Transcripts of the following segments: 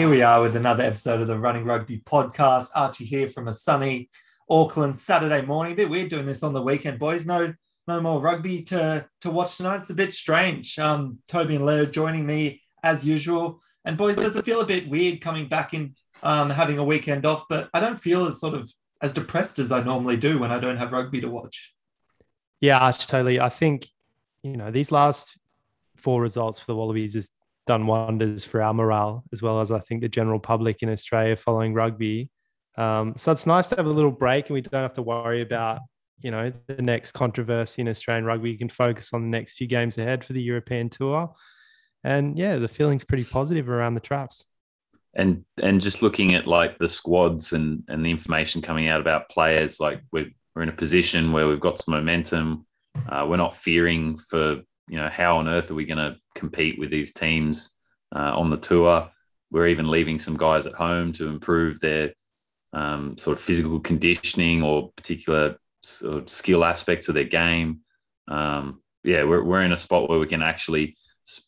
Here we are with another episode of the Running Rugby podcast. Archie here from a sunny Auckland Saturday morning. A bit weird doing this on the weekend, boys. No, no more rugby to to watch tonight. It's a bit strange. Um, Toby and Leo joining me as usual. And boys, does it feel a bit weird coming back in, um, having a weekend off? But I don't feel as sort of as depressed as I normally do when I don't have rugby to watch. Yeah, Arch, totally. I think, you know, these last four results for the Wallabies has done wonders for our morale, as well as I think the general public in Australia following rugby. Um, so it's nice to have a little break and we don't have to worry about, you know, the next controversy in Australian rugby. You can focus on the next few games ahead for the European tour. And yeah, the feeling's pretty positive around the traps. and and just looking at like the squads and and the information coming out about players like we're, we're in a position where we've got some momentum uh, we're not fearing for you know how on earth are we going to compete with these teams uh, on the tour we're even leaving some guys at home to improve their um, sort of physical conditioning or particular sort of skill aspects of their game um, yeah we're, we're in a spot where we can actually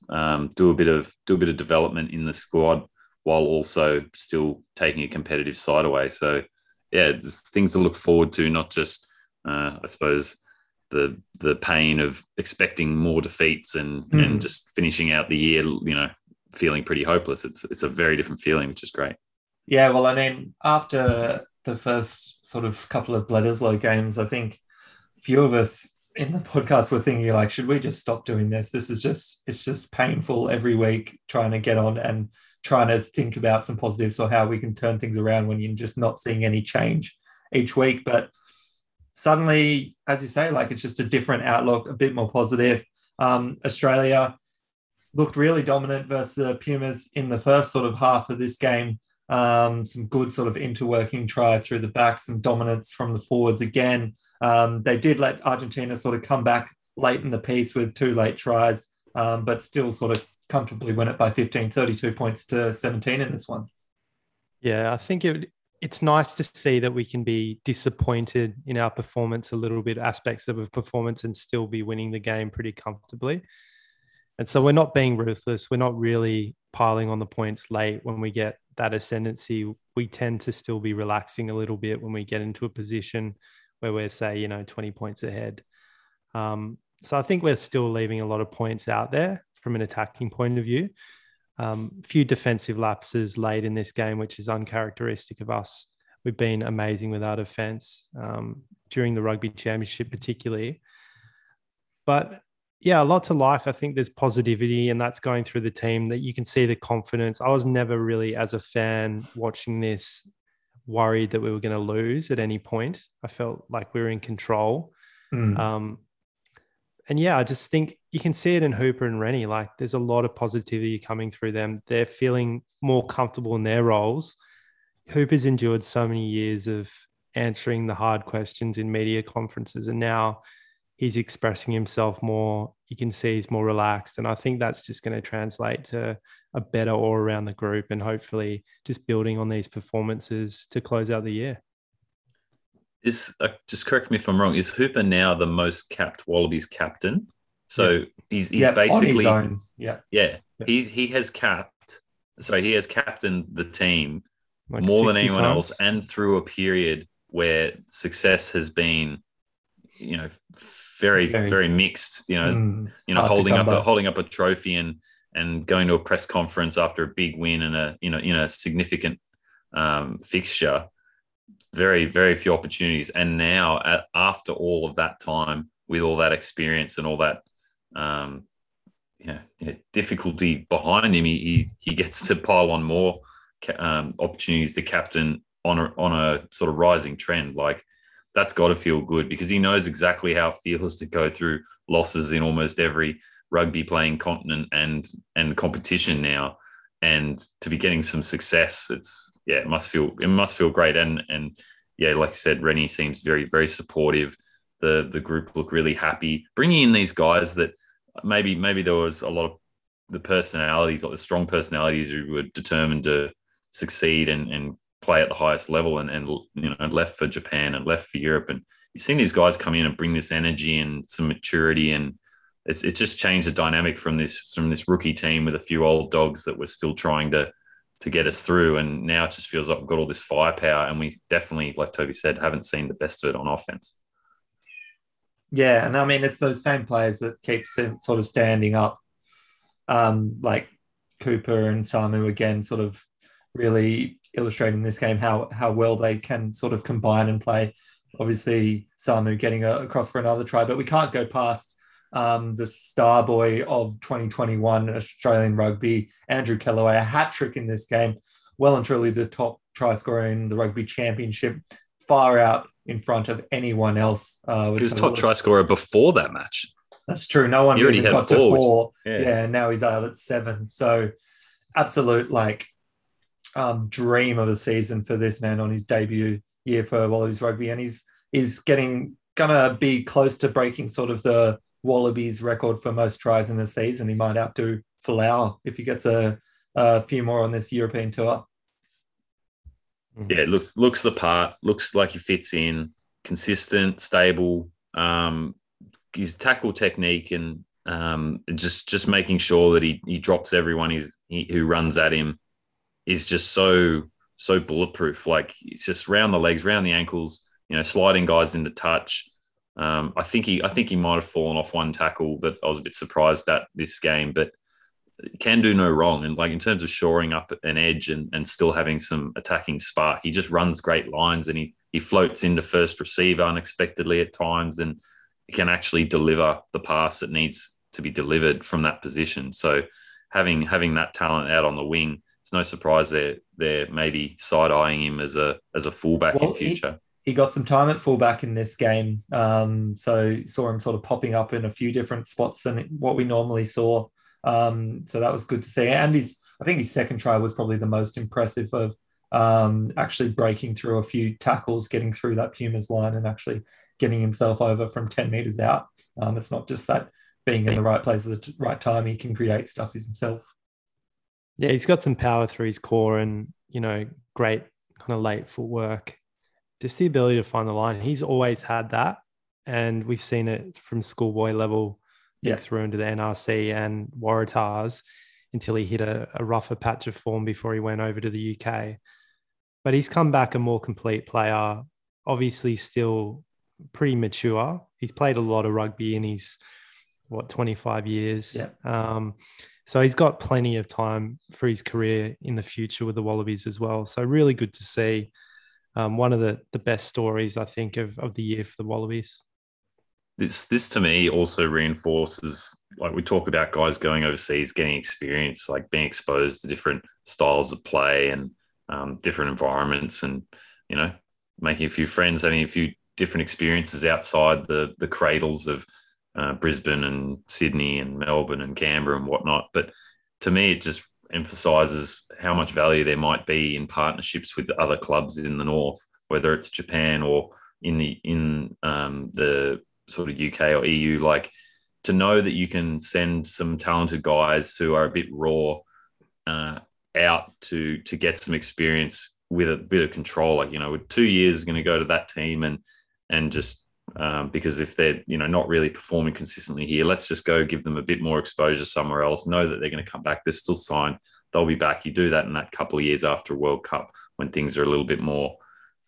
um, do a bit of do a bit of development in the squad while also still taking a competitive side away. So, yeah, there's things to look forward to, not just, uh, I suppose, the the pain of expecting more defeats and Mm. and just finishing out the year, you know, feeling pretty hopeless. It's it's a very different feeling, which is great. Yeah, well, I mean, after the first sort of couple of Bledisloe games, I think few of us in the podcast were thinking like, should we just stop doing this? This is just it's just painful every week trying to get on and trying to think about some positives or how we can turn things around when you're just not seeing any change each week. But suddenly, as you say, like it's just a different outlook, a bit more positive. Um, Australia looked really dominant versus the Pumas in the first sort of half of this game. Um, some good sort of interworking try through the back, some dominance from the forwards again. Um, they did let Argentina sort of come back late in the piece with two late tries, um, but still sort of comfortably win it by 15, 32 points to 17 in this one. Yeah, I think it, it's nice to see that we can be disappointed in our performance a little bit, aspects of a performance, and still be winning the game pretty comfortably. And so we're not being ruthless. We're not really piling on the points late when we get that ascendancy. We tend to still be relaxing a little bit when we get into a position where we're, say, you know, 20 points ahead. Um, so I think we're still leaving a lot of points out there from an attacking point of view. Um, few defensive lapses late in this game, which is uncharacteristic of us. We've been amazing with our defense um, during the rugby championship, particularly. But yeah, a lot to like. I think there's positivity, and that's going through the team that you can see the confidence. I was never really, as a fan, watching this worried that we were going to lose at any point. I felt like we were in control. Mm. Um, and yeah, I just think you can see it in Hooper and Rennie. Like there's a lot of positivity coming through them. They're feeling more comfortable in their roles. Hooper's endured so many years of answering the hard questions in media conferences, and now he's expressing himself more. You can see he's more relaxed. And I think that's just going to translate to a better all around the group and hopefully just building on these performances to close out the year. Is uh, just correct me if I'm wrong. Is Hooper now the most capped Wallabies captain? So he's he's yeah, basically. Yeah. yeah, Yeah. he's he has capped. So he has captained the team Like more than anyone times. else, and through a period where success has been, you know, very Very- very, mixed. You know, Mm. you know, holding up a, holding up a trophy and and going to a press conference after a big win and a you know in a significant um, fixture. Very very few opportunities, and now at, after all of that time, with all that experience and all that um, yeah, yeah, difficulty behind him, he, he he gets to pile on more um, opportunities to captain on a, on a sort of rising trend. Like that's got to feel good because he knows exactly how it feels to go through losses in almost every rugby playing continent and and competition now, and to be getting some success, it's yeah, it must feel it must feel great. And and yeah, like I said, Rennie seems very very supportive. The the group look really happy bringing in these guys that maybe maybe there was a lot of the personalities, like the strong personalities who were determined to succeed and, and play at the highest level and, and you know left for Japan and left for Europe. And you've seen these guys come in and bring this energy and some maturity and it's, it's just changed the dynamic from this from this rookie team with a few old dogs that were still trying to to get us through. And now it just feels like we've got all this firepower and we definitely, like Toby said, haven't seen the best of it on offense. Yeah, and I mean it's those same players that keep sort of standing up, um, like Cooper and Samu again, sort of really illustrating this game how how well they can sort of combine and play. Obviously, Samu getting a, across for another try, but we can't go past um, the star boy of 2021 Australian rugby, Andrew Kellaway, a hat trick in this game. Well and truly the top try scorer in the rugby championship, far out in front of anyone else. Uh, he was top try scorer before that match. That's true. No one even got to four. Yeah. yeah, now he's out at seven. So absolute like um, dream of a season for this man on his debut year for Wallabies rugby, and he's is getting gonna be close to breaking sort of the Wallabies record for most tries in the season. He might outdo Folau if he gets a, a few more on this European tour. Yeah, it looks looks the part. Looks like he fits in. Consistent, stable. Um, his tackle technique and um, just just making sure that he he drops everyone he's, he, who runs at him is just so so bulletproof. Like it's just round the legs, round the ankles. You know, sliding guys into touch. Um, I think he I think he might have fallen off one tackle that I was a bit surprised at this game, but can do no wrong. And like in terms of shoring up an edge and, and still having some attacking spark, he just runs great lines and he he floats into first receiver unexpectedly at times and he can actually deliver the pass that needs to be delivered from that position. So having having that talent out on the wing, it's no surprise they're they're maybe side eyeing him as a as a fullback well, in future. He, he, got some time at fullback in this game, um, so saw him sort of popping up in a few different spots than what we normally saw. Um, so that was good to see. And his, I think his second try was probably the most impressive of um, actually breaking through a few tackles, getting through that Pumas line, and actually getting himself over from 10 meters out. Um, it's not just that being in the right place at the right time, he can create stuff himself. Yeah, he's got some power through his core and, you know, great kind of late footwork. Just the ability to find the line. He's always had that. And we've seen it from schoolboy level yeah. through into the NRC and Waratahs until he hit a, a rougher patch of form before he went over to the UK. But he's come back a more complete player, obviously still pretty mature. He's played a lot of rugby in his what 25 years. Yeah. Um, so he's got plenty of time for his career in the future with the Wallabies as well. So really good to see. Um, one of the the best stories I think of of the year for the Wallabies. This this to me also reinforces like we talk about guys going overseas getting experience like being exposed to different styles of play and um, different environments and you know making a few friends having a few different experiences outside the the cradles of uh, Brisbane and Sydney and Melbourne and Canberra and whatnot. But to me it just emphasizes how much value there might be in partnerships with other clubs in the north whether it's Japan or in the in um, the sort of UK or EU, like to know that you can send some talented guys who are a bit raw uh, out to to get some experience with a bit of control. Like you know, with two years going to go to that team and and just um, because if they're you know not really performing consistently here, let's just go give them a bit more exposure somewhere else. Know that they're going to come back. They're still signed. They'll be back. You do that in that couple of years after a World Cup when things are a little bit more.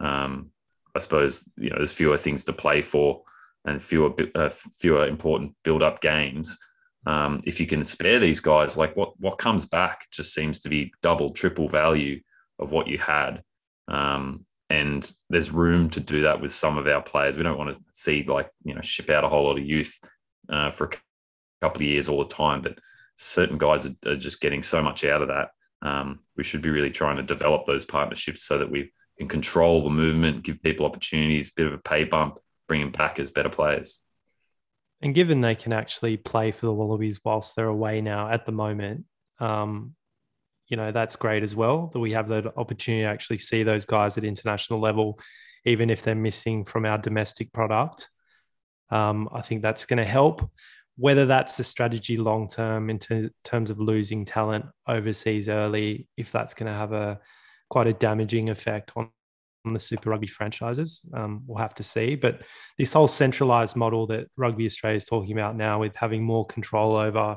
Um, I suppose you know there's fewer things to play for and fewer uh, fewer important build up games. Um, if you can spare these guys, like what what comes back just seems to be double, triple value of what you had. Um, and there's room to do that with some of our players. We don't want to see like you know ship out a whole lot of youth uh, for a couple of years all the time, but certain guys are, are just getting so much out of that. Um, we should be really trying to develop those partnerships so that we can control the movement, give people opportunities, a bit of a pay bump, bring them back as better players. and given they can actually play for the Wallabies whilst they're away now at the moment, um, you know that's great as well that we have the opportunity to actually see those guys at international level, even if they're missing from our domestic product. Um, I think that's going to help. Whether that's the strategy long term in ter- terms of losing talent overseas early, if that's going to have a quite a damaging effect on on the Super Rugby franchises. Um, we'll have to see. But this whole centralized model that Rugby Australia is talking about now, with having more control over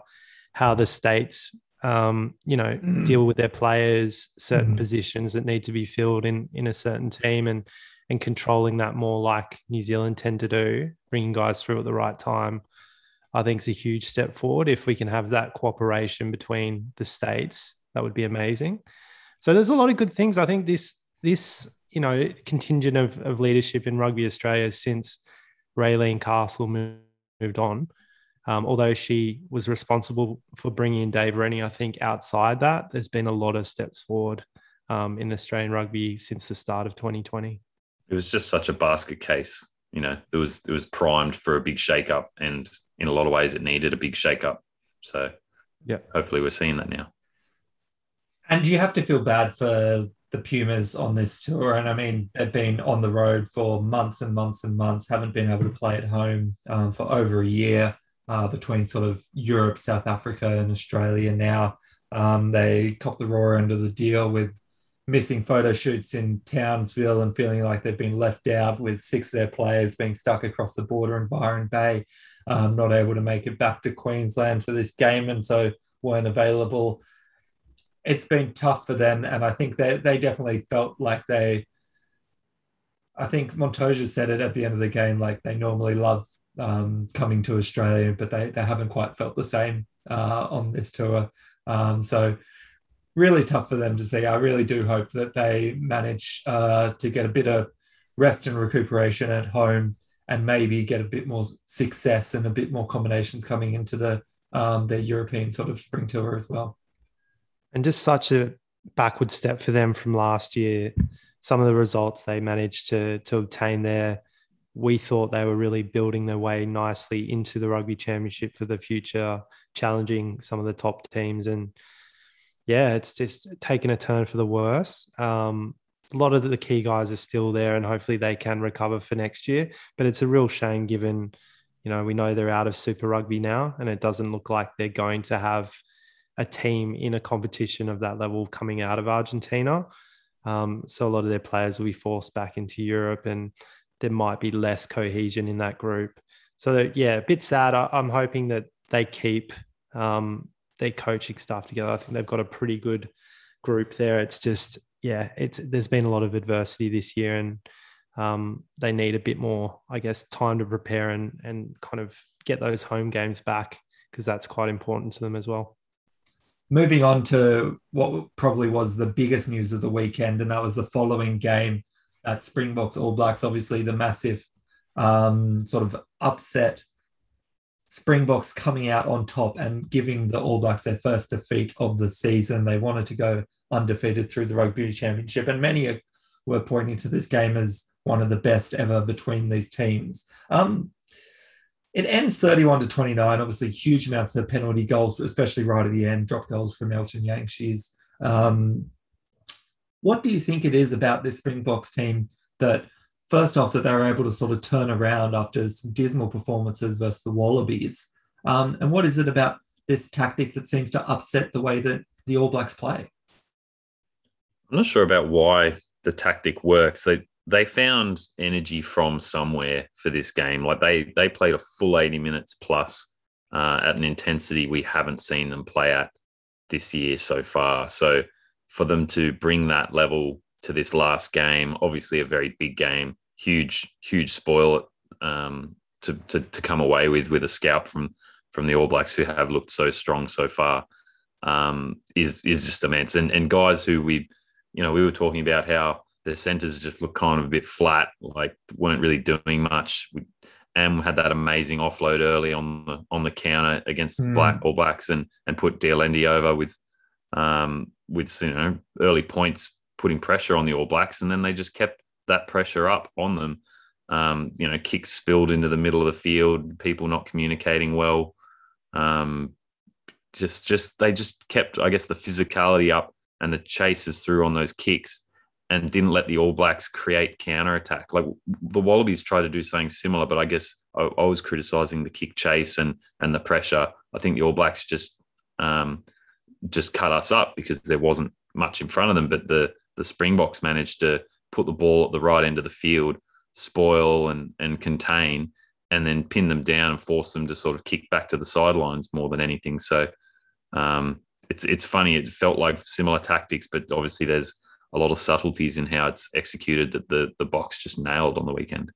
how the states, um, you know, mm. deal with their players, certain mm. positions that need to be filled in in a certain team, and and controlling that more like New Zealand tend to do, bringing guys through at the right time. I think is a huge step forward. If we can have that cooperation between the states, that would be amazing. So there's a lot of good things. I think this this you know contingent of, of leadership in rugby Australia since Raelene Castle moved, moved on. Um, although she was responsible for bringing in Dave Rennie, I think outside that, there's been a lot of steps forward um, in Australian rugby since the start of 2020. It was just such a basket case. You know, it was it was primed for a big shakeup, and in a lot of ways, it needed a big shakeup. So, yeah, hopefully, we're seeing that now. And do you have to feel bad for the Pumas on this tour. And I mean, they've been on the road for months and months and months, haven't been able to play at home um, for over a year uh, between sort of Europe, South Africa, and Australia now. Um, they copped the raw end of the deal with missing photo shoots in Townsville and feeling like they've been left out with six of their players being stuck across the border in Byron Bay, um, not able to make it back to Queensland for this game. And so weren't available it's been tough for them, and I think they they definitely felt like they. I think Montoya said it at the end of the game, like they normally love um, coming to Australia, but they they haven't quite felt the same uh, on this tour. Um, so really tough for them to see. I really do hope that they manage uh, to get a bit of rest and recuperation at home, and maybe get a bit more success and a bit more combinations coming into the um, their European sort of spring tour as well and just such a backward step for them from last year. Some of the results they managed to to obtain there, we thought they were really building their way nicely into the rugby championship for the future, challenging some of the top teams. And yeah, it's just taken a turn for the worse. Um, a lot of the key guys are still there, and hopefully they can recover for next year. But it's a real shame given, you know, we know they're out of Super Rugby now, and it doesn't look like they're going to have a team in a competition of that level coming out of Argentina. Um, so a lot of their players will be forced back into Europe, and there might be less cohesion in that group. So yeah, a bit sad. I, am hoping that they keep um, their coaching staff together. I think they've got a pretty good group there. It's just yeah, it's there's been a lot of adversity this year, and um, they need a bit more, I guess, time to prepare and and kind of get those home games back because that's quite important to them as well moving on to what probably was the biggest news of the weekend, and that was the following game at Springboks All Blacks. Obviously, the massive um, sort of upset. Springboks coming out on top and giving the All Blacks their first defeat of the season. They wanted to go undefeated through the Rugby Championship, and many were pointing to this game as one of the best ever between these teams. Um, it ends 31 to 29. Obviously, huge amounts of penalty goals, especially right at the end, drop goals from Elton Jantjies. Um, what do you think it is about this Springboks team that, first off, that they were able to sort of turn around after some dismal performances versus the Wallabies? Um, and what is it about this tactic that seems to upset the way that the All Blacks play? I'm not sure about why the tactic works. They they found energy from somewhere for this game. Like they they played a full 80 minutes plus uh, at an intensity we haven't seen them play at this year so far. So for them to bring that level to this last game, obviously a very big game, huge huge spoil um, to, to to come away with with a scalp from from the All Blacks who have looked so strong so far um, is is just immense. And and guys who we you know we were talking about how the centers just looked kind of a bit flat, like weren't really doing much. We, and had that amazing offload early on the on the counter against mm. Black All Blacks and and put de over with um with you know early points putting pressure on the All Blacks and then they just kept that pressure up on them Um, you know, kicks spilled into the middle of the field, people not communicating well. Um, just, just they just kept, I guess, the physicality up and the chases through on those kicks, and didn't let the All Blacks create counter attack. Like the Wallabies tried to do something similar, but I guess I, I was criticizing the kick chase and and the pressure. I think the All Blacks just um, just cut us up because there wasn't much in front of them. But the the Springboks managed to put the ball at the right end of the field, spoil and and contain, and then pin them down and force them to sort of kick back to the sidelines more than anything. So um, it's it's funny. It felt like similar tactics, but obviously there's a lot of subtleties in how it's executed that the the Boks just nailed on the weekend.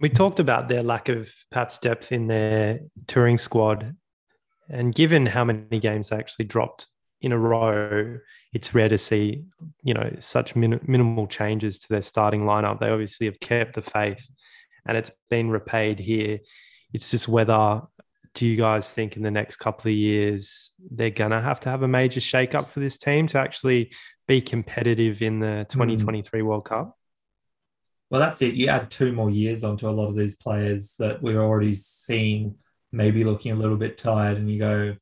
We talked about their lack of perhaps depth in their touring squad and given how many games they actually dropped in a row, it's rare to see, you know, such min- minimal changes to their starting lineup. They obviously have kept the faith, and it's been repaid here. It's just whether do you guys think in the next couple of years they're gonna have to have a major shake-up for this team to actually be competitive in the 2023 mm. World Cup? Well, that's it. You add two more years onto a lot of these players that we're already seeing maybe looking a little bit tired, and you go,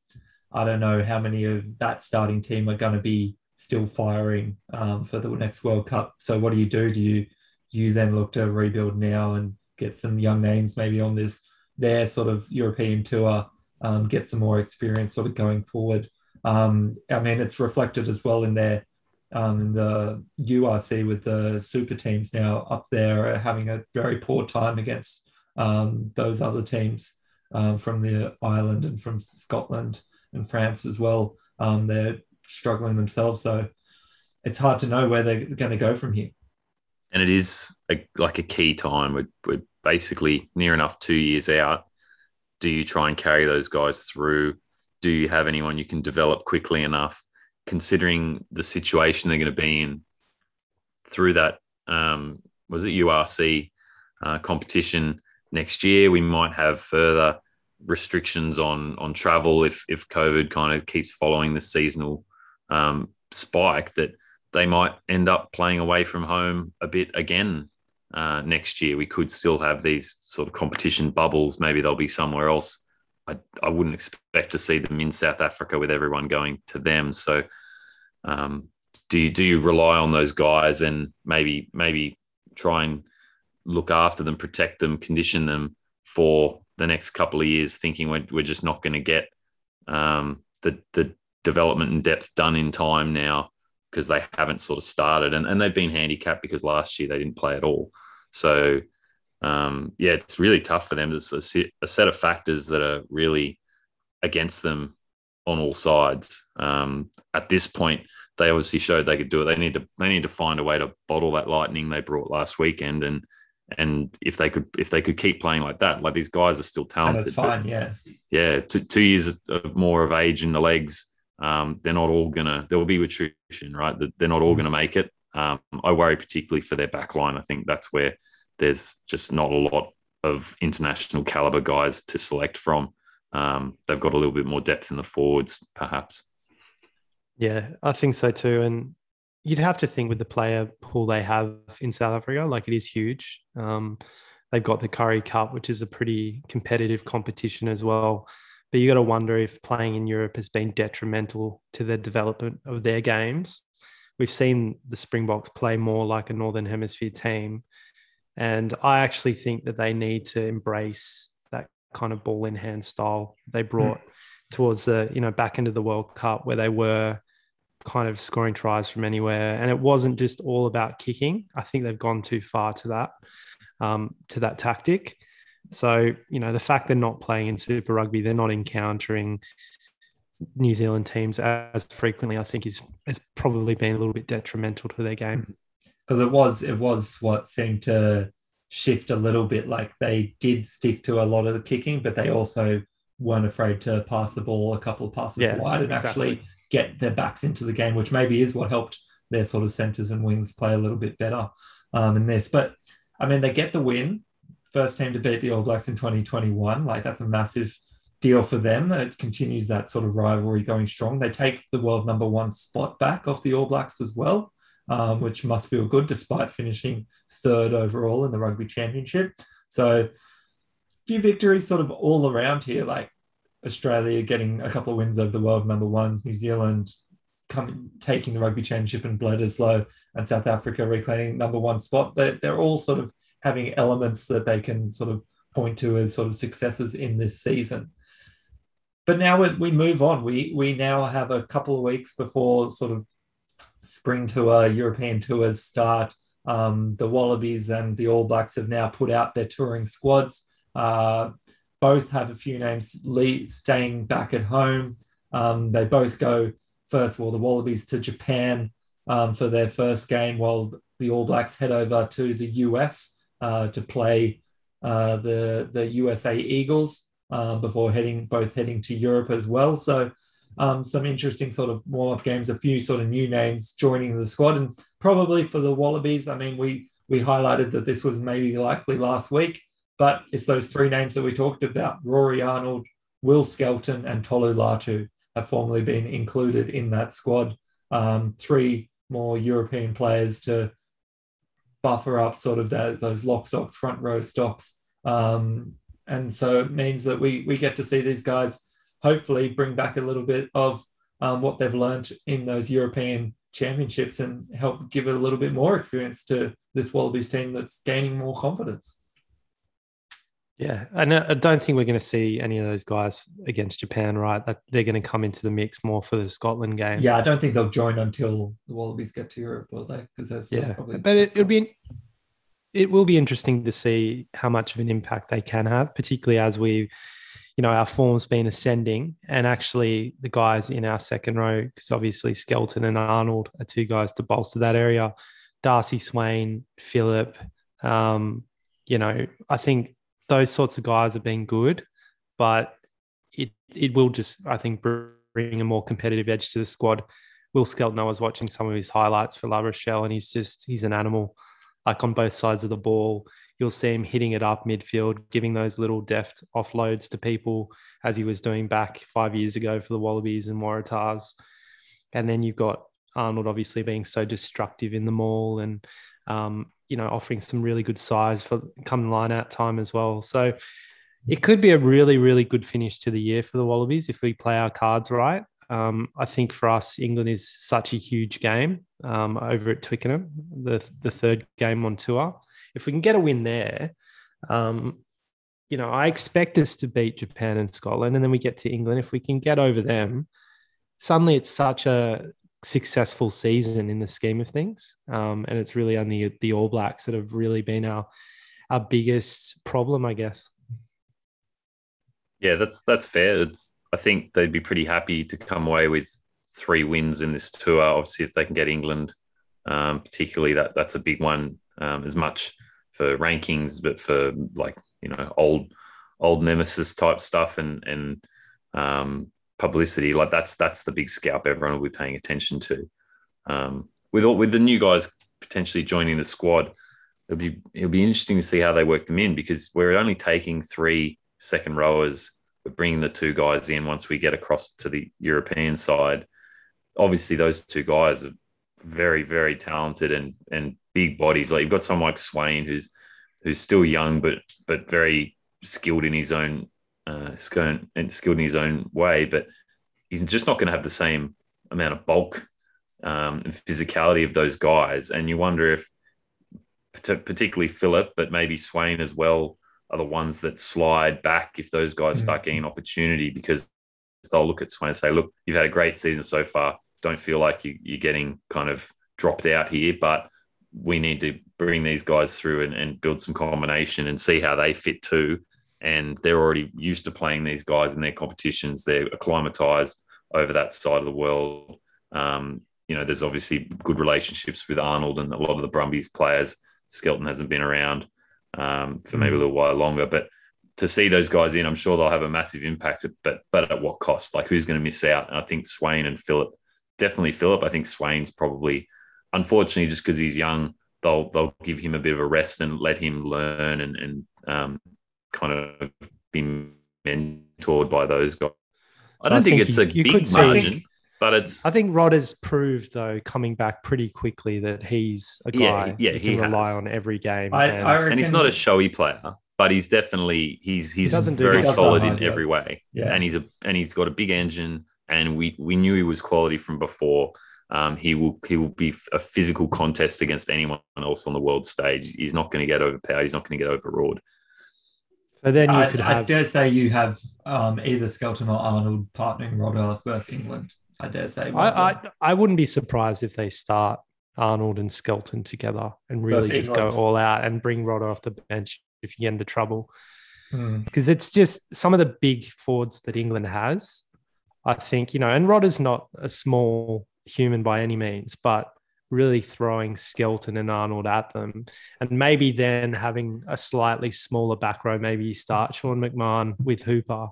I don't know how many of that starting team are going to be still firing um, for the next World Cup. So what do you do? Do you you then look to rebuild now and get some young names maybe on this their sort of European tour, um, get some more experience sort of going forward. Um, I mean, it's reflected as well in their um, in the URC with the super teams now up there having a very poor time against um, those other teams um, from the island and from Scotland and France as well. Um, they're struggling themselves, so it's hard to know where they're going to go from here. And it is a, like a key time. We're, we're basically near enough two years out. Do you try and carry those guys through? Do you have anyone you can develop quickly enough? Considering the situation they're going to be in through that, um, was it URC uh, competition? Next year. We might have further restrictions on on travel if if COVID kind of keeps following the seasonal um, spike. That they might end up playing away from home a bit again uh, next year. We could still have these sort of competition bubbles. Maybe they'll be somewhere else. I, I wouldn't expect to see them in South Africa with everyone going to them. So, um, do you, do you rely on those guys and maybe maybe try and look after them, protect them, condition them for the next couple of years, thinking we're, we're just not going to get um, the, the development and depth done in time now because they haven't sort of started. And, and they've been handicapped because last year they didn't play at all. So, um, yeah, it's really tough for them. There's a, a, set of factors that are really against them on all sides. Um, at this point, they obviously showed they could do it. They need to they need to find a way to bottle that lightning they brought last weekend and and if they could if they could keep playing like that, like these guys are still talented. And that's fine, yeah. Yeah, two, two years of more of age in the legs. Um, they're not all gonna. There will be attrition, right? They're not all gonna make it. Um, I worry particularly for their back line. I think that's where there's just not a lot of international caliber guys to select from. Um, they've got a little bit more depth in the forwards, perhaps. Yeah, I think so too. And you'd have to think with the player pool they have in South Africa, like it is huge. Um, they've got the Currie Cup, which is a pretty competitive competition as well. But you got to wonder if playing in Europe has been detrimental to the development of their games. We've seen the Springboks play more like a Northern Hemisphere team. And I actually think that they need to embrace that kind of ball in hand style they brought mm. towards the, you know, back into the World Cup where they were kind of scoring tries from anywhere. And it wasn't just all about kicking. I think they've gone too far to that, um, to that tactic. So, you know, the fact they're not playing in Super Rugby, they're not encountering New Zealand teams as frequently, I think is has probably been a little bit detrimental to their game. Because it was it was what seemed to shift a little bit. Like they did stick to a lot of the kicking, but they also weren't afraid to pass the ball a couple of passes yeah, wide and exactly. actually get their backs into the game, which maybe is what helped their sort of centers and wings play a little bit better um, in this. But I mean, they get the win. First team to beat the All Blacks in 2021. Like that's a massive deal for them. It continues that sort of rivalry going strong. They take the world number one spot back off the All Blacks as well. um, which must feel good despite finishing third overall in the rugby championship. So, few victories sort of all around here, like Australia getting a couple of wins over the world number ones, New Zealand coming taking the rugby championship in Bledisloe, and South Africa reclaiming number one spot. They're, they're all sort of having elements that they can sort of point to as sort of successes in this season. But now we move on. We we now have a couple of weeks before sort of spring tour, European tours start. Um, the Wallabies and the All Blacks have now put out their touring squads. Uh, both have a few names staying back at home. Um, they both go first all the Wallabies to Japan um, for their first game, while the All Blacks head over to the US uh, to play uh, the the USA Eagles uh, before heading both heading to Europe as well. So um, some interesting sort of warm up games, a few sort of new names joining the squad, and probably for the Wallabies. I mean, we we highlighted that this was maybe likely last week, but it's those three names that we talked about: Rory Arnold, Will Skelton, and Tolu Latu have formally been included in that squad. Um, three more European players to buffer up sort of that, those lock stocks, front row stocks. Um, and so it means that we, we get to see these guys hopefully bring back a little bit of um, what they've learned in those European championships and help give it a little bit more experience to this Wallabies team that's gaining more confidence. Yeah, and I don't think we're going to see any of those guys against Japan, right? That they're going to come into the mix more for the Scotland game. Yeah, I don't think they'll join until the Wallabies get to Europe, will they? Because they're still yeah, probably. But it, it'll be it will be interesting to see how much of an impact they can have, particularly as we, you know, our form's been ascending, and actually the guys in our second row, because obviously Skelton and Arnold are two guys to bolster that area. Darcy Swain, Philip, um, you know, I think those sorts of guys have been good, but it it will just I think bring a more competitive edge to the squad. Will Skelton, I was watching some of his highlights for La Rochelle, and he's just he's an animal, like on both sides of the ball. You'll see him hitting it up midfield, giving those little deft offloads to people as he was doing back five years ago for the Wallabies and Waratahs. And then you've got Arnold obviously being so destructive in the maul and um, you know, offering some really good size for come line out time as well. So it could be a really, really good finish to the year for the Wallabies if we play our cards right. Um, I think for us, England is such a huge game um, over at Twickenham, the the third game on tour. If we can get a win there, um, you know, I expect us to beat Japan and Scotland, and then we get to England. If we can get over them, suddenly it's such a successful season in the scheme of things. Um, and it's really only the All Blacks that have really been our our biggest problem, I guess. Yeah, that's that's fair. It's I think they'd be pretty happy to come away with three wins in this tour. Obviously, if they can get England, um, particularly that that's a big one. Um, as much for rankings, but for like you know old old nemesis type stuff and and um, publicity. Like that's that's the big scalp everyone will be paying attention to. Um, with all, with the new guys potentially joining the squad, it'll be it'll be interesting to see how they work them in because we're only taking three second rowers. We're bringing the two guys in once we get across to the European side. Obviously, those two guys are very very talented and and big bodies. Like you've got someone like Swain who's who's still young but but very skilled in his own uh, skilled in his own way, but he's just not going to have the same amount of bulk um, and physicality of those guys. And you wonder if, particularly Philip, but maybe Swain as well, are the ones that slide back if those guys mm-hmm. start getting opportunity because they'll look at Swain and say, "Look, you've had a great season so far. Don't feel like you, are getting kind of dropped out here, but." We need to bring these guys through and, and build some combination and see how they fit too and they're already used to playing these guys in their competitions. They're acclimatized over that side of the world. Um, you know, there's obviously good relationships with Arnold and a lot of the Brumbies players. Skelton hasn't been around um, for maybe a little while longer, but to see those guys in, I'm sure they'll have a massive impact. But but at what cost? Like who's going to miss out? And I think Swain and Philip, definitely Philip. I think Swain's probably, unfortunately, just because he's young, they'll they'll give him a bit of a rest and let him learn and and um, kind of been mentored by those guys. I don't I think, think, it's a you big margin. Think, but it's I think Rod has proved though coming back pretty quickly that he's a guy yeah, you he can rely on every game. I- and I and he's not a showy player, but he's definitely he's he's doesn't very the solid in highlights. every way. Yeah. and he's a and he's got a big engine, and we we knew he was quality from before. Um, he will he will be a physical contest against anyone else on the world stage. He's not going to get overpowered. He's not going to get overawed. So then you I, could I dare say you have um, either Skelton or Arnold partnering Rodda versus England. I dare say. I. I I wouldn't be surprised if they start Arnold and Skelton together and really just go all out and bring Rod off the bench if you get into trouble. Hmm. Because it's just some of the big forwards that England has. I think, you know, and Rod is not a small human by any means, but really throwing Skelton and Arnold at them. And maybe then having a slightly smaller back row, maybe you start Sean McMahon with Hooper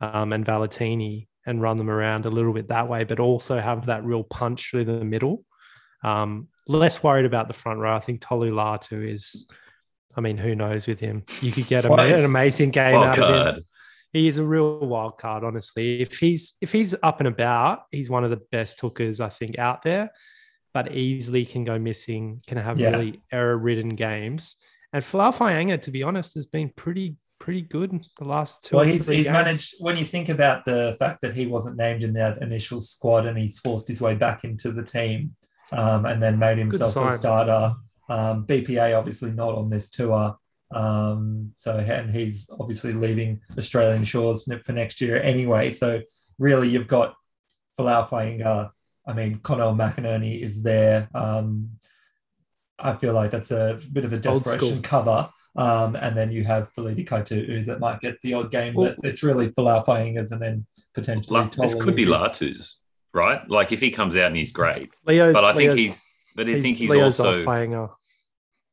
um, and Valetini and run them around a little bit that way, but also have that real punch through the middle. Um, less worried about the front row. I think Tolu Latu is, I mean, who knows with him? You could get a, an amazing game out of him he is a real wild card, honestly. If he's if he's up and about, he's one of the best hookers I think out there, but easily can go missing, can have Yeah. really error-ridden games. And Folau Fainga'a, to be honest, has been pretty pretty good the last two. Well, he's, three he's games. managed, when you think about the fact that he wasn't named in that initial squad and he's forced his way back into the team um, and then made himself a starter. Um, BPA obviously not on this tour. Um, so, and he's obviously leaving Australian shores for for next year anyway. So, really, you've got Folau Fainga'a. I mean, Connal McInerney is there. Um, I feel like that's a bit of a desperation cover. Um, and then you have Feleti Kaitu'u that might get the odd game, Well- but it's really Folau Fainga'as and then potentially. La- this could be Lucas. Latu's, right? Like if he comes out and he's great, Leo's, but I think Leo's- he's. But I think he's Leo's also off Fainga'a.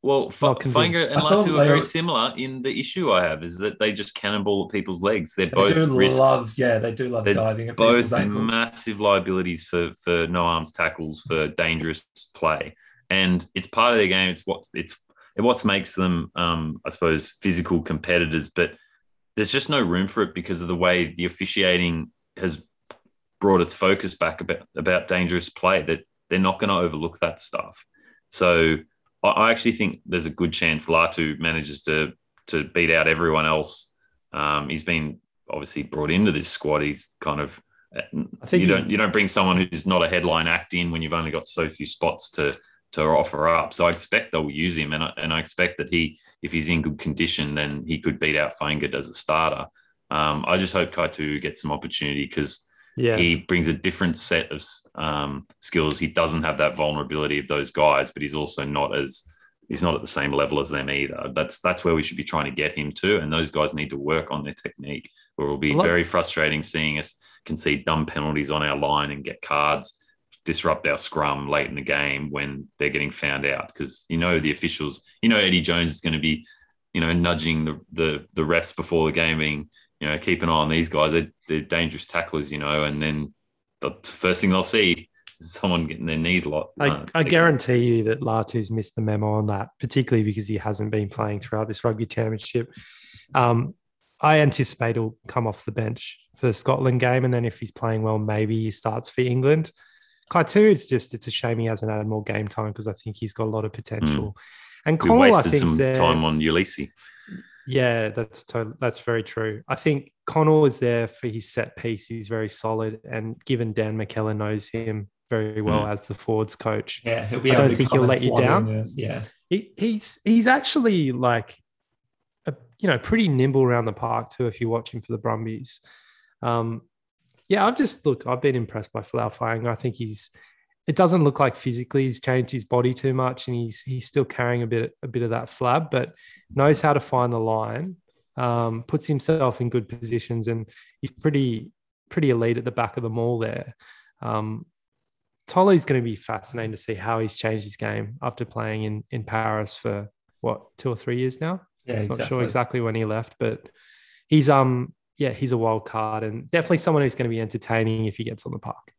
Well. F- not. Fanger and I Latu are Leo- very similar in the issue I have is that they just cannonball at people's legs. They're They both do risks. love, yeah, they do love They're diving at both people's ankles. massive liabilities for for no arms tackles for dangerous play, and it's part of their game. It's what it's it what makes them, um, I suppose, physical competitors. But there's just no room for it because of the way the officiating has brought its focus back about about dangerous play. That they're not going to overlook that stuff. So I, actually think there's a good chance Latu manages to to beat out everyone else. Um, he's been obviously brought into this squad. He's kind of I think you don't you don't bring someone who's not a headline act in when you've only got so few spots to to offer up. So I expect they'll use him, and I, and I expect that he, if he's in good condition, then he could beat out Fangad as a starter. Um, I just hope Kaitu'u gets some opportunity because Yeah. he brings a different set of um, skills. He doesn't have that vulnerability of those guys, but he's also not as he's not at the same level as them either. That's that's where we should be trying to get him to, and those guys need to work on their technique. Or it will be lot- very frustrating seeing us concede dumb penalties on our line and get cards, disrupt our scrum late in the game when they're getting found out because you know the officials, you know Eddie Jones is going to be, you know, nudging the the the refs before the game, being you know keep an eye on these guys. They're, they're dangerous tacklers, you know, and then the first thing they'll see is someone getting their knees locked. I, I guarantee you that Latu's missed the memo on that, particularly because he hasn't been playing throughout this rugby championship. Um, I anticipate he'll come off the bench for the Scotland game, and then if he's playing well, maybe he starts for England. Kaitu'u, it's just it's a shame he hasn't had more game time because I think he's got a lot of potential. And We Connal, I wasted think, some there, time on Ulysses. Yeah, that's totally, that's very true. I think Connal is there for his set piece. He's very solid, and given Dan McKellar knows him very well Mm. as the Fords coach, Yeah, he'll be I don't think he'll let you down. in, Yeah, he, he's he's actually like a, you know pretty nimble around the park too if you watch him for the Brumbies. Um, yeah, I've just look, I've been impressed by Folau Fang. I think he's it doesn't look like physically he's changed his body too much, and he's he's still carrying a bit a bit of that flab, but knows how to find the line. Um, puts himself in good positions, and he's pretty pretty elite at the back of the mall there. Um, Tolu's going to be fascinating to see how he's changed his game after playing in in Paris for what two or three years now. yeah, exactly. Not sure exactly when he left, but he's um yeah he's a wild card and definitely someone who's going to be entertaining if he gets on the park.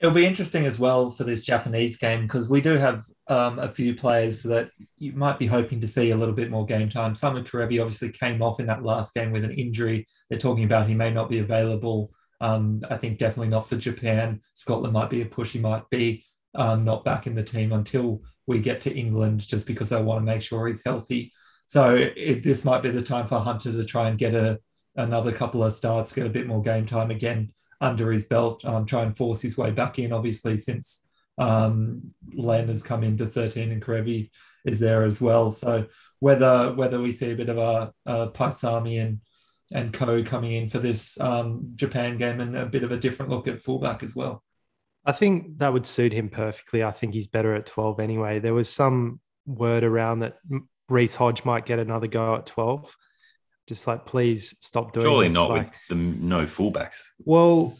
It'll be interesting as well for this Japanese game because we do have um, a few players that you might be hoping to see a little bit more game time. Samu Kerevi obviously came off in that last game with an injury. They're talking about he may not be available Um, I think definitely not for Japan. Scotland might be a push. He might be um, not back in the team until we get to England, just because they want to make sure he's healthy. So it, this might be the time for Hunter to try and get a another couple of starts, get a bit more game time again under his belt, um, try and force his way back in. Obviously, since um, Len has come into 13 and Kerevi is there as well. So whether whether we see a bit of a, a Paisami and and Co coming in for this um, Japan game and a bit of a different look at fullback as well. I think that would suit him perfectly. I think he's better at 12 anyway. There was some word around that Reece Hodge might get another go at 12. Just like, please stop doing Surely this. not Like, with the no fullbacks. well,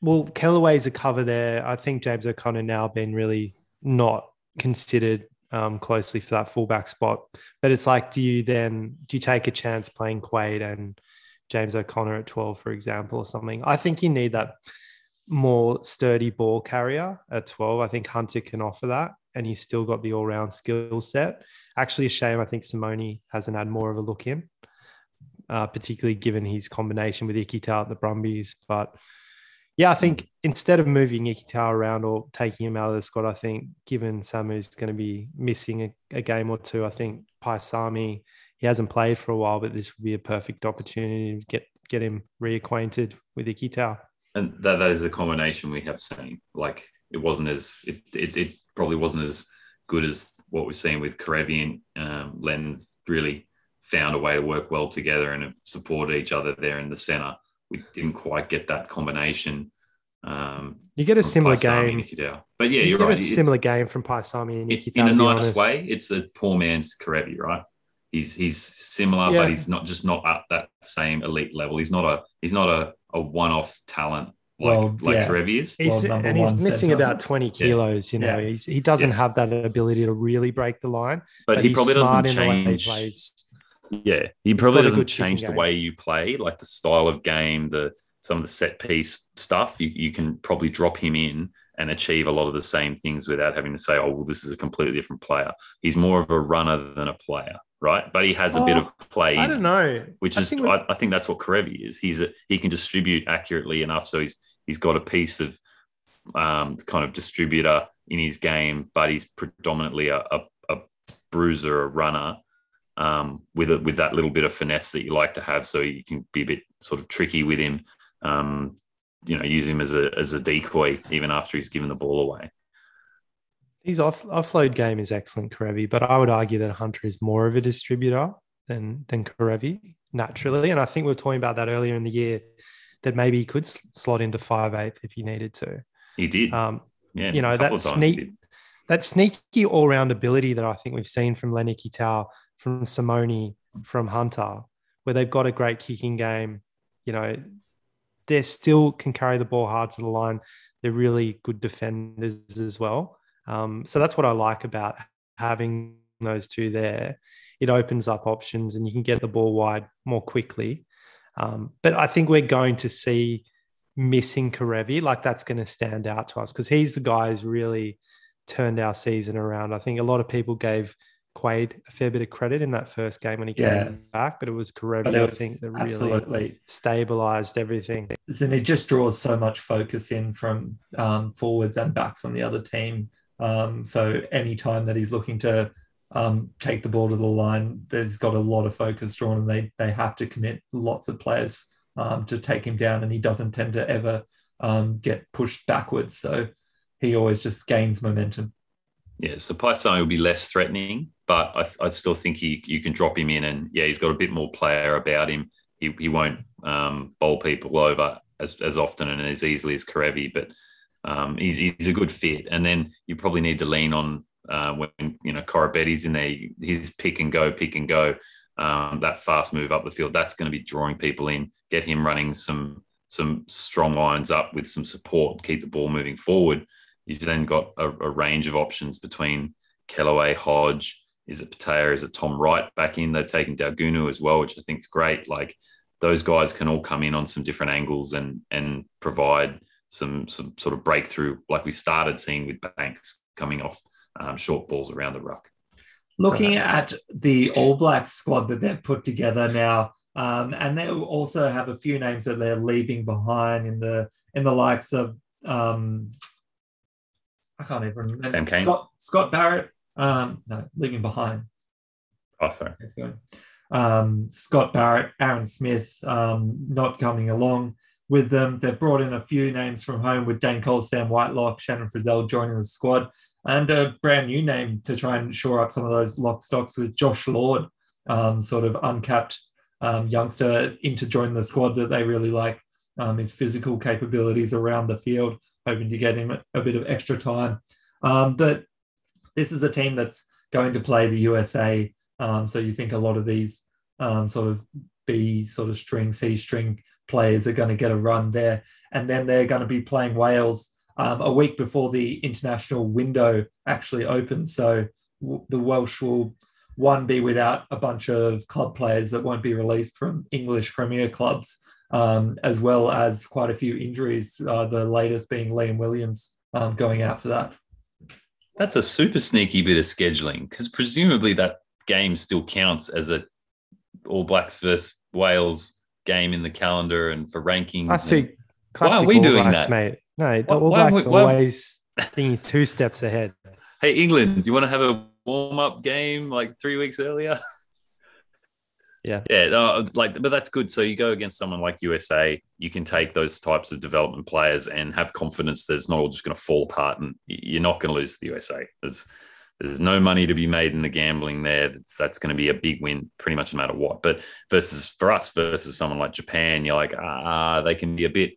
well, Kellaway's a cover there. I think James O'Connor now been really not considered um, closely for that fullback spot. But it's like, do you then do you take a chance playing Quade and James O'Connor at 12, for example, or something? I think you need that more sturdy ball carrier at 12. I think Hunter can offer that, and he's still got the all round skill set. Actually, a shame. I think Simone hasn't had more of a look in, uh, particularly given his combination with Ikitau at the Brumbies. But yeah, I think instead of moving Ikitau around or taking him out of the squad, I think given Samu's going to be missing a, a game or two, I think Paisami, he hasn't played for a while, but this would be a perfect opportunity to get get him reacquainted with Ikitau. and that, that is a combination we have seen. Like it wasn't as it, it, it probably wasn't as good as what we've seen with Kerevi and um, Len really found a way to work well together and have supported each other there in the center. We didn't quite get that combination. Um, You get a similar Paisami game. and Nikitau. but yeah, you you're get right. a It's- similar game from Paisami and it- Ikitau. in a nice honest. way. It's a poor man's Kerevi, right? He's he's similar, Yeah. but he's not just not at that same elite level. He's not a he's not a, a one off talent like Well, like yeah. Kerevi is. He's, World and he's missing centre. about 20 kilos, you know. Yeah. He's, he doesn't Yeah. have that ability to really break the line. But, he probably doesn't smart in the way he change. Yeah, he probably doesn't change the game. way you play, like the style of game, the some of the set piece stuff. You you can probably drop him in and achieve a lot of the same things without having to say, "Oh, well, this is a completely different player." He's more of a runner than a player, right? But he has a bit Oh, of play. I don't know. which I is think I, I think that's what Kerevi is. He's a, he can distribute accurately enough, so he's he's got a piece of um, kind of distributor in his game, but he's predominantly a, a, a bruiser, a runner, um, with a, with that little bit of finesse that you like to have, so you can be a bit sort of tricky with him. Um, you know, use him as a as a decoy even after he's given the ball away. His off offload game is excellent, Kerevi, but I would argue that Hunter is more of a distributor than than Kerevi naturally. And I think we were talking about that earlier in the year that maybe he could slot into five eighth if he needed to. He did, Um, yeah. you know, that sneak- that sneaky all round ability that I think we've seen from Len Ikitau, from Simone, from Hunter, where they've got a great kicking game. You know, they still can carry the ball hard to the line. They're really good defenders as well. Um, so that's what I like about having those two there. It opens up options and you can get the ball wide more quickly. Um, but I think we're going to see missing Kerevi. Like that's going to stand out to us because he's the guy who's really turned our season around. I think a lot of people gave Quade a fair bit of credit in that first game when he Yeah. came back, but it was Kerevi, I think, that really stabilized everything. and it just draws so much focus in from um, forwards and backs on the other team. Um, so any time that he's looking to um, take the ball to the line, there's got a lot of focus drawn, and they they have to commit lots of players um, to take him down, and he doesn't tend to ever um, get pushed backwards. So he always just gains momentum. Yeah, so Paisami will be less threatening, but I, I still think he you can drop him in, and yeah, he's got a bit more player about him. He, he won't um, bowl people over as, as often and as easily as Kerevi, but um, he's, he's a good fit. And then you probably need to lean on uh, when you know Corabetti's in there, his pick and go, pick and go, um, that fast move up the field. That's going to be drawing people in. Get him running some some strong lines up with some support, keep the ball moving forward You've then got a, a range of options between Kellaway, Hodge. Is it Petaia? Is it Tom Wright back in? They've taken Daugunu as well, which I think is great. Like those guys can all come in on some different angles and and provide some some sort of breakthrough, like we started seeing with Banks coming off um, short balls around the ruck. Looking at the All Blacks squad that they've put together now, Um, and they also have a few names that they're leaving behind in the in the likes of um, I can't even remember? Scott Scott Barrett. Um, no, leaving behind. Oh, sorry. Let's go. Um, Scott Barrett, Aaron Smith, um, not coming along with them. They've brought in a few names from home with Dane Coles, Sam Whitelock, Shannon Frizell joining the squad, and a brand new name to try and shore up some of those lock stocks with Josh Lord, um, sort of uncapped um, youngster in to join the squad that they really like. Um, his physical capabilities around the field, hoping to get him a bit of extra time. Um, but this is a team that's going to play the USA. Um, so you think a lot of these um, sort of B sort of string, C string players are going to get a run there. And then they're going to be playing Wales um, a week before the international window actually opens. So w- the Welsh will, one, be without a bunch of club players that won't be released from English Premier clubs, um, as well as quite a few injuries, uh, the latest being Liam Williams um, going out for that. That's a super sneaky bit of scheduling because presumably that game still counts as a All Blacks versus Wales game in the calendar and for rankings. I see. Why are we All doing Blacks, that? mate? No, the Why- All why are Blacks why- always think two steps ahead. Hey, England, do you want to have a warm up game like three weeks earlier? Yeah. Yeah. Like, but that's good. So you go against someone like USA, you can take those types of development players and have confidence that it's not all just going to fall apart and you're not going to lose the USA. There's, there's no money to be made in the gambling there. That's, that's going to be a big win pretty much no matter what. But versus for us versus someone like Japan, you're like, ah, they can be a bit,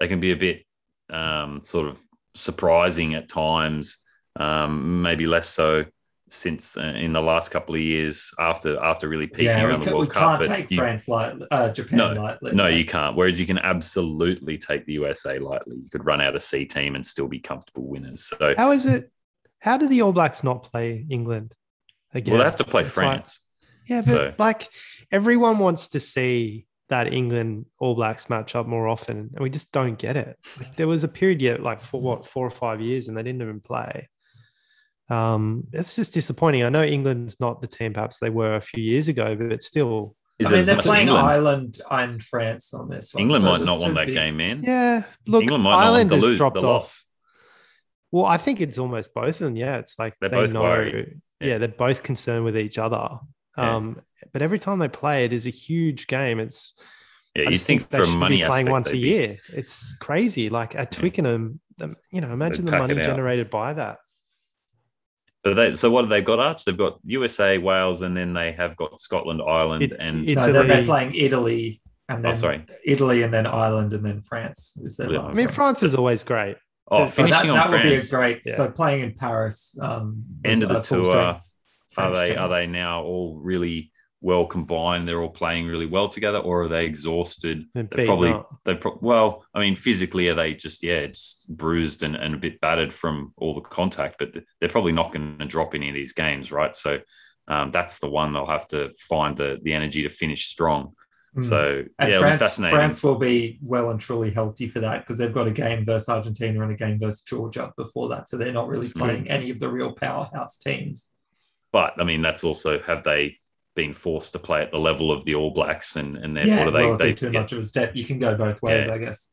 they can be a bit um, sort of surprising at times. Um, maybe less so since uh, in the last couple of years after after really peaking yeah, around we, the ca- we World Cup. can't take you- France lightly, uh, Japan No, lightly. no, you can't. Whereas you can absolutely take the USA lightly. You could run out a C team and still be comfortable winners. So How is it? How do the All Blacks not play England again? Well, they have to play It's like- France. yeah, but so- like everyone wants to see that England All Blacks match up more often, and we just don't get it. Like, there was a period yet, like for what four or five years, and they didn't even play. Um, it's just disappointing. I know England's not the team perhaps they were a few years ago, but it's still Is I mean, they're playing England? Ireland and France on this one. England so might not want that big- game, man. yeah. Look, England might Ireland not want has the, lose, dropped off. Well, I think it's almost both of them. Yeah, it's like They're they both know. worried. Yeah. Yeah. they're both concerned with each other. Yeah. Um, but every time they play, it is a huge game. It's Yeah, you just think, they for should be money playing aspect, once a be- year. It's crazy. Like at Twickenham, the, you know, imagine the money generated by that. But they, so what have they got, Arch? They've got USA, Wales, and then they have got Scotland, Ireland, It- and it's No, they're, they're playing Italy and Oh, then sorry. Italy and then Ireland and then France is their Yeah. last I mean, one. France is always great. oh, But So finishing that, that on would be a great. Yeah. So playing in Paris, um, End of the tour, Are they team. are they now all really well combined? They're all playing really well together, or are they exhausted? They're They're probably up. they pro- well. I mean, physically, are they just yeah, just bruised and, and a bit battered from all the contact? But they're probably not going to drop any of these games, right? So um, that's the one they'll have to find the the energy to finish strong. Mm. So And yeah, France, fascinating. France will be well and truly healthy for that because they've got a game versus Argentina and a game versus Georgia before that. So they're not really playing any of the real powerhouse teams. But I mean, that's also have they been forced to play at the level of the All Blacks, and and therefore yeah, they well, they too yeah. much of a step. You can go both ways, Yeah. I guess.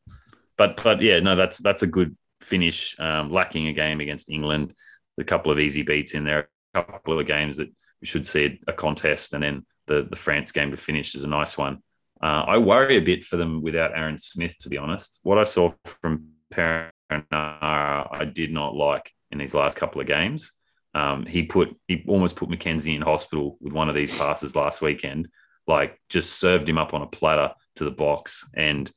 but but yeah, no, that's that's a good finish. Um, lacking a game against England, a couple of easy beats in there, a couple of games that we should see a contest, and then the the France game to finish is a nice one. Uh, I worry a bit for them without Aaron Smith, to be honest. What I saw from Perenara, I did not like in these last couple of games. Um, he put he almost put McKenzie in hospital with one of these passes last weekend. Like just served him up on a platter to the box, and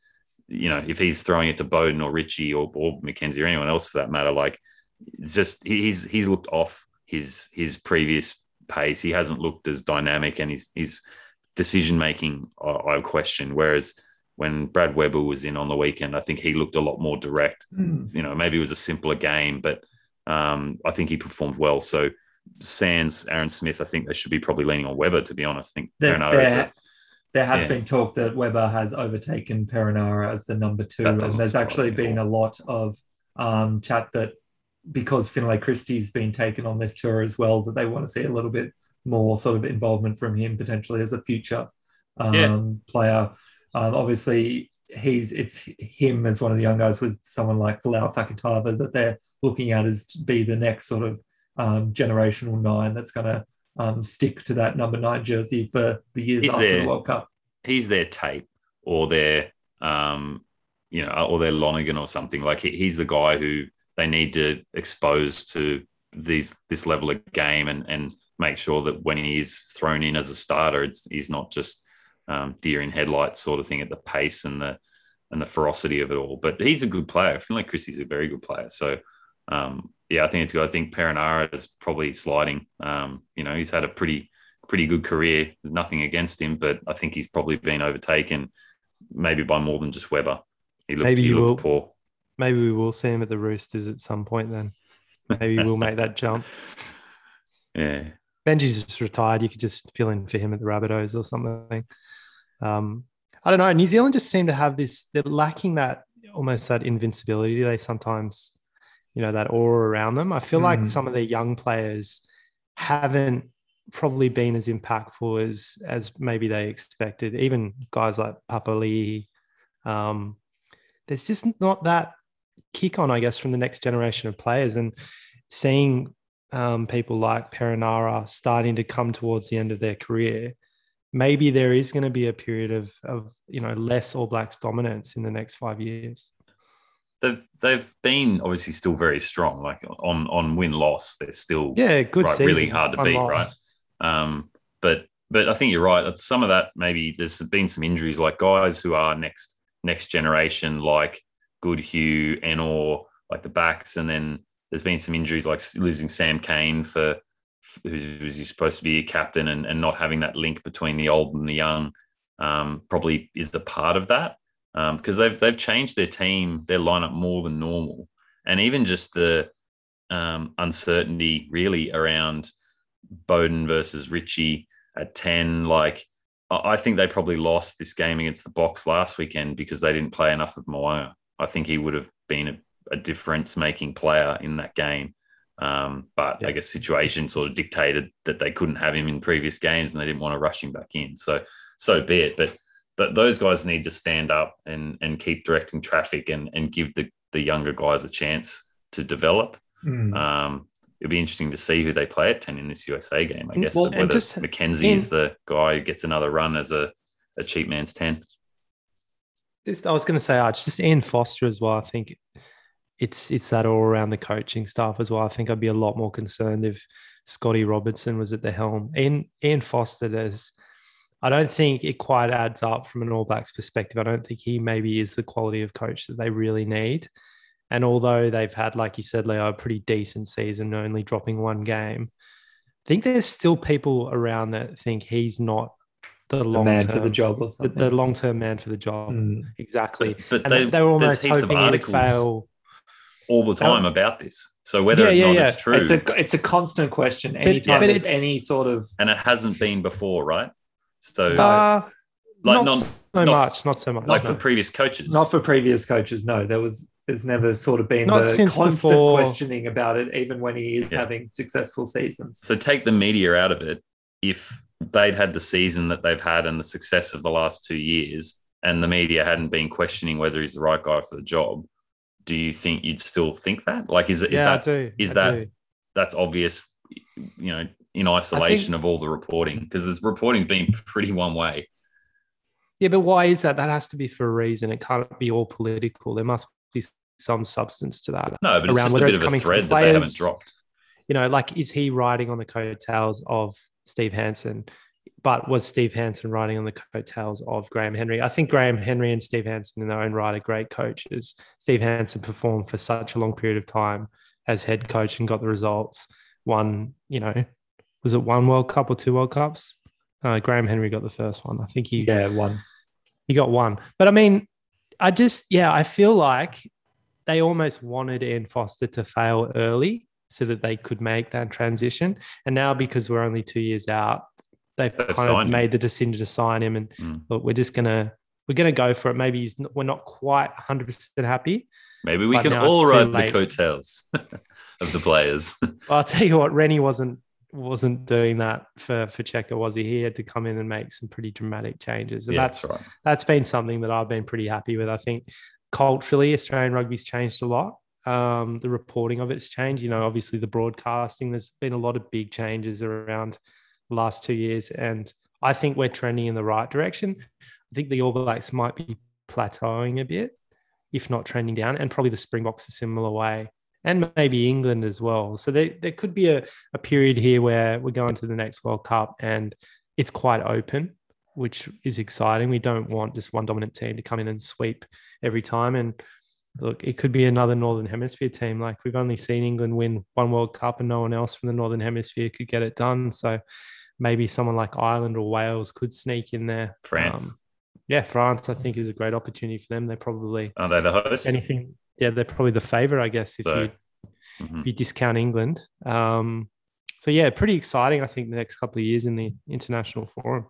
you know if he's throwing it to Bowden or Richie or, or McKenzie or anyone else for that matter, like it's just he's he's looked off his his previous pace. He hasn't looked as dynamic, and his his decision making I, I question. Whereas when Brad Weber was in on the weekend, I think he looked a lot more direct Mm. you know, maybe it was a simpler game, but um, I think he performed well. So Sands, Aaron Smith, I think they should be probably leaning on Weber, to be honest. I think There, Perenara is there, there has yeah. been talk that Weber has overtaken Perenara as the number two, and there's actually been a lot of um, chat that because Finlay Christie's been taken on this tour as well, that they want to see a little bit more sort of involvement from him potentially as a future um, Yeah. player. Um, obviously, he's it's him as one of the young guys with someone like Folau Fakatava that they're looking at as to be the next sort of um, generational nine that's going to um, stick to that number nine jersey for the years Is after there- the World Cup. he's their tape or their um you know or their Lonigan or something like he, he's the guy who they need to expose to these this level of game and and make sure that when he is thrown in as a starter it's he's not just um, deer in headlights sort of thing at the pace and the and the ferocity of it all but he's a good player I feel like Christie's a very good player so um yeah I think it's good I think Perenara is probably sliding um you know he's had a pretty pretty good career. There's nothing against him, but I think he's probably been overtaken maybe by more than just Weber. He looked, Maybe he looked will- poor. Maybe we will see him at the Roosters at some point. Then maybe we'll make that jump. Yeah. Benji's just retired. You could just fill in for him at the Rabbitohs or something. Um, I don't know. New Zealand just seem to have this. They're lacking that almost that invincibility. They sometimes, you know, that aura around them. I feel like Mm. some of their young players haven't probably been as impactful as as maybe they expected. Even guys like Papali'i. Um, there's just not that kick on, I guess, from the next generation of players. And seeing um, people like Perenara starting to come towards the end of their career, maybe there is going to be a period of, of you know less All Blacks dominance in the next five years. They've they've been obviously still very strong. Like on on win loss, they're still Yeah, good. right, really hard to beat, loss. right? Um, but but I think you're right. Some of that maybe there's been some injuries, like guys who are next next generation, like Goodhue, Ennor, like the backs, and then there's been some injuries, like losing Sam Cane for who's, who's supposed to be a captain, and, and not having that link between the old and the young. Um, probably is a part of that because they've they've changed their team, their lineup more than normal, and even just the um, uncertainty really around Bowden versus Richie at 10. Like, I I think they probably lost this game against the Boks last weekend because they didn't play enough of Mo'unga. I think he would have been a, a difference making player in that game. Um, but I guess situation sort of dictated that they couldn't have him in previous games and they didn't want to rush him back in. So, so be it. But but those guys need to stand up and and keep directing traffic and and give the the younger guys a chance to develop. Mm. Um, it'll be interesting to see who they play at 10 in this USA game. I Mm, guess well, whether just McKenzie is the guy who gets another run as a, a cheap man's 10. Just, I was going to say, Arch, just Ian Foster as well. I think it's it's that all around the coaching staff as well. I think I'd be a lot more concerned if Scotty Robertson was at the helm. Ian Ian Foster does. I don't think it quite adds up from an All Blacks perspective. I don't think he maybe is the quality of coach that they really need. And although they've had, like you said, Leo, a pretty decent season, only dropping one game, I think there's still people around that think he's not the the long man for the term job or the, something. the long term man for the job. Mm. Exactly. But, but And they, they, they were almost hoping he would fail. All the time about this. So whether Yeah, or not yeah. it's true, It's a it's a constant question. Anytime but there's it's- any sort of and it hasn't been before, right? So Uh, like not, not, so not- much. Not so much. like no. for previous coaches. not for previous coaches, no, there was there's never sort of been Not the since constant before- questioning about it, even when he is Yeah. having successful seasons. So take the media out of it. If they'd had the season that they've had and the success of the last two years, and the media hadn't been questioning whether he's the right guy for the job, do you think you'd still think that? Like, is, is yeah, that is I that- do. that's obvious? You know, in isolation of all the reporting, because this reporting's been pretty one way. Yeah, but why is that? That has to be for a reason. It can't be all political. There must be some substance to that. No, but it's Around just a whether bit it's of a coming from thread that they haven't dropped. You know, like is he riding on the coattails of Steve Hansen? But was Steve Hansen riding on the coattails of Graham Henry? I think Graham Henry and Steve Hansen in their own right are great coaches. Steve Hansen performed for such a long period of time as head coach and got the results. One, you know, was it one World Cup or two World Cups? Uh, Graham Henry got the first one. I think he Yeah, one. he got one. But I mean, I just, yeah, I feel like they almost wanted Ian Foster to fail early so that they could make that transition. And now, because we're only two years out, they've, They've kind of signed him. made the decision to sign him. And Mm. look, we're just gonna we're gonna go for it. Maybe he's, we're not quite 100 percent happy. Maybe we But can now all it's too ride the late. coattails of the players. But I'll tell you what, Rennie wasn't wasn't doing that for for Cheika, was he? He had to come in and make some pretty dramatic changes, and Yeah, that's right. that's been something that I've been pretty happy with. I think culturally, Australian rugby's changed a lot. Um, the reporting of it's changed. You know, obviously the broadcasting. There's been a lot of big changes around last two years, and I think we're trending in the right direction. I think the All Blacks might be plateauing a bit, if not trending down, and probably the Springboks a similar way, and maybe England as well. So there, there could be a, a period here where we're going to the next World Cup and it's quite open, which is exciting. We don't want just one dominant team to come in and sweep every time. And look, it could be another Northern Hemisphere team. Like we've only seen England win one World Cup and no one else from the Northern Hemisphere could get it done. So maybe someone like Ireland or Wales could sneak in there. France. Um, yeah, France, I think, is a great opportunity for them. They're probably Are they the host? anything. Yeah, they're probably the favourite, I guess, if So, you Mhm. if you discount England. Um, so yeah, pretty exciting. I think the next couple of years in the international forum.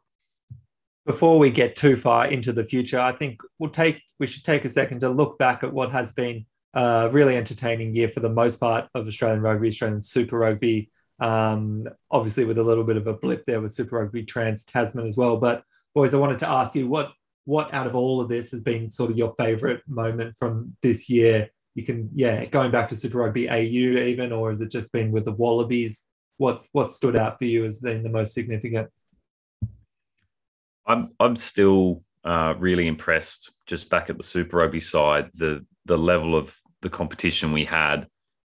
Before we get too far into the future, I think we'll take we should take a second to look back at what has been a really entertaining year for the most part of Australian rugby, Australian Super Rugby. Um, obviously, with a little bit of a blip there with Super Rugby Trans Tasman as well. But boys, I wanted to ask you what what out of all of this has been sort of your favourite moment from this year? You can, yeah, going back to Super Rugby AU even, or has it just been with the Wallabies? What's what stood out for you as being the most significant? I'm I'm still uh, really impressed just back at the Super Rugby side, the the level of the competition we had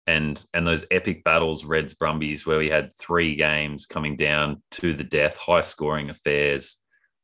and and those epic battles, Reds Brumbies, where we had three games coming down to the death, high scoring affairs.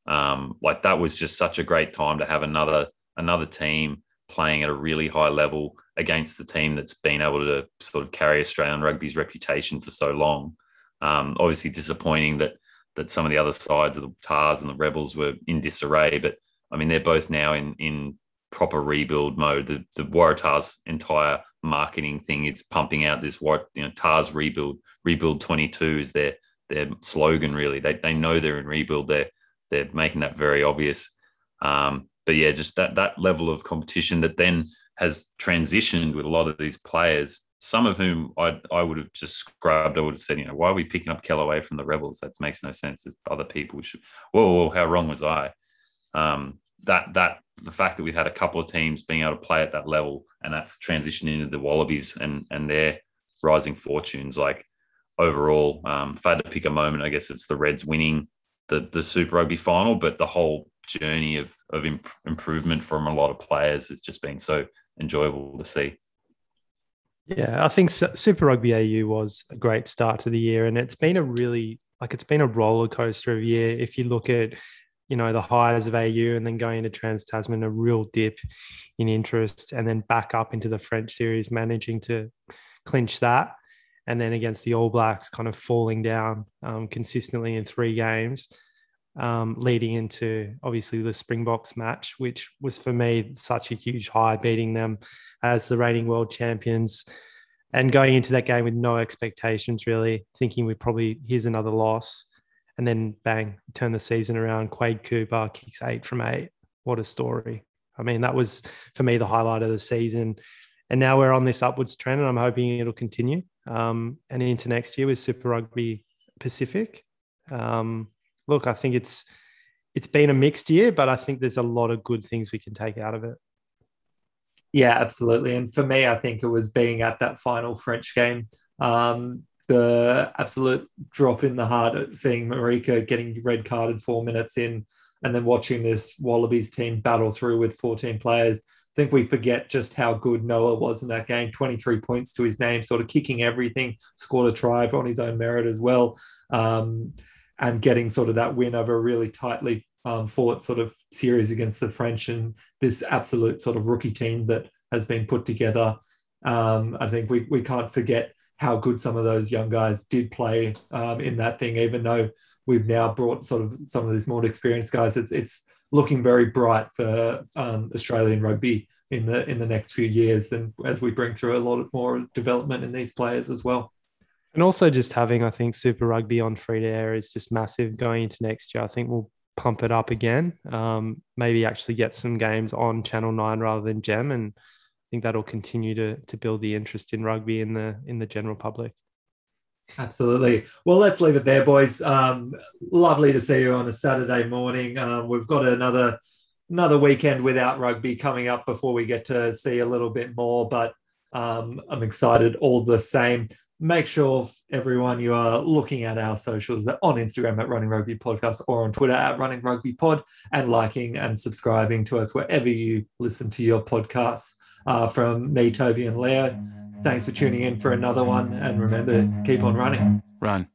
Um, like that was just such a great time to have another another team playing at a really high level against the team that's been able to sort of carry Australian rugby's reputation for so long. Um, obviously disappointing that that some of the other sides of the Tahs and the Rebels were in disarray, but I mean they're both now in in proper rebuild mode. The the Waratahs entire marketing thing. It's pumping out this what you know Tahs rebuild rebuild 22 is their their slogan really. They they know they're in rebuild. They're they're making that very obvious. Um, but yeah, just that that level of competition that then has transitioned with a lot of these players. Some of whom I I would have just scrubbed. I would have said, you know, why are we picking up Kellaway from the Rebels? That makes no sense. Other people should. Whoa, whoa, how wrong was I? Um, that that the fact that we've had a couple of teams being able to play at that level and that's transitioning into the Wallabies and and their rising fortunes. Like overall, um, if I had to pick a moment, I guess it's the Reds winning the the Super Rugby final, but the whole journey of of imp- improvement from a lot of players has just been so enjoyable to see. Yeah, I think Super Rugby AU was a great start to the year, and it's been a really like it's been a roller coaster of year. If you look at you know the highs of AU and then going into Trans Tasman, a real dip in interest, and then back up into the French series, managing to clinch that, and then against the All Blacks, kind of falling down um, consistently in three games. Um, leading into obviously the Springboks match, which was for me such a huge high, beating them as the reigning world champions and going into that game with no expectations, really thinking we probably here's another loss. And then bang, turn the season around. Quade Cooper kicks eight from eight. What a story. I mean, that was for me the highlight of the season. And now we're on this upwards trend, and I'm hoping it'll continue um, and into next year with Super Rugby Pacific. Um, look, I think it's it's been a mixed year, but I think there's a lot of good things we can take out of it. Yeah, absolutely. And for me, I think it was being at that final French game. Um, the absolute drop in the heart at seeing Marika getting red carded four minutes in and then watching this Wallabies team battle through with 14 players. I think we forget just how good Noah was in that game 23 points to his name, sort of kicking everything, scored a try on his own merit as well. Um, and getting sort of that win over a really tightly um, fought sort of series against the French and this absolute sort of rookie team that has been put together. Um, I think we, we can't forget how good some of those young guys did play um, in that thing, even though we've now brought sort of some of these more experienced guys. It's it's looking very bright for um, Australian rugby in the in the next few years, and as we bring through a lot more development in these players as well. And also just having, I think, Super Rugby on free to air is just massive going into next year. I think we'll pump it up again. Um, maybe actually get some games on Channel Nine rather than Gem, and think that'll continue to to build the interest in rugby in the in the general public. Absolutely. Well, let's leave it there, boys. Um, lovely to see you on a Saturday morning. Um, we've got another another weekend without rugby coming up before we get to see a little bit more, but um, I'm excited all the same. Make sure everyone you are looking at our socials on Instagram at Running Rugby Podcast or on Twitter at Running Rugby Pod and liking and subscribing to us wherever you listen to your podcasts. Uh, from me, Toby, and Leo. Thanks for tuning in for another one. And remember, keep on running. Run.